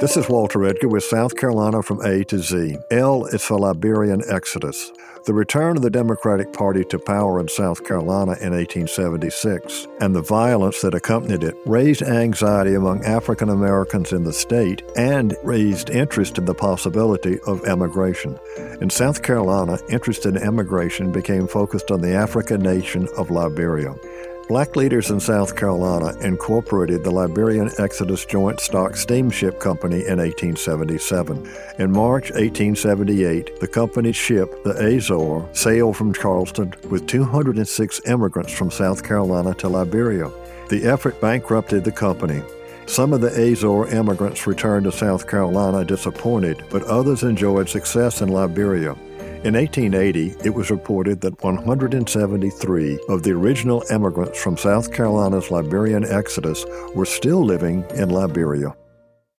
This is Walter Edgar with South Carolina from A to Z. L is for Liberian Exodus. The return of the Democratic Party to power in South Carolina in 1876 and the violence that accompanied it raised anxiety among African Americans in the state and raised interest in the possibility of emigration. In South Carolina, interest in emigration became focused on the African nation of Liberia. Black leaders in South Carolina incorporated the Liberian Exodus Joint Stock Steamship Company in 1877. In March 1878, the company's ship, the Azor, sailed from Charleston with 206 immigrants from South Carolina to Liberia. The effort bankrupted the company. Some of the Azor immigrants returned to South Carolina disappointed, but others enjoyed success in Liberia. In 1880, it was reported that 173 of the original emigrants from South Carolina's Liberian exodus were still living in Liberia.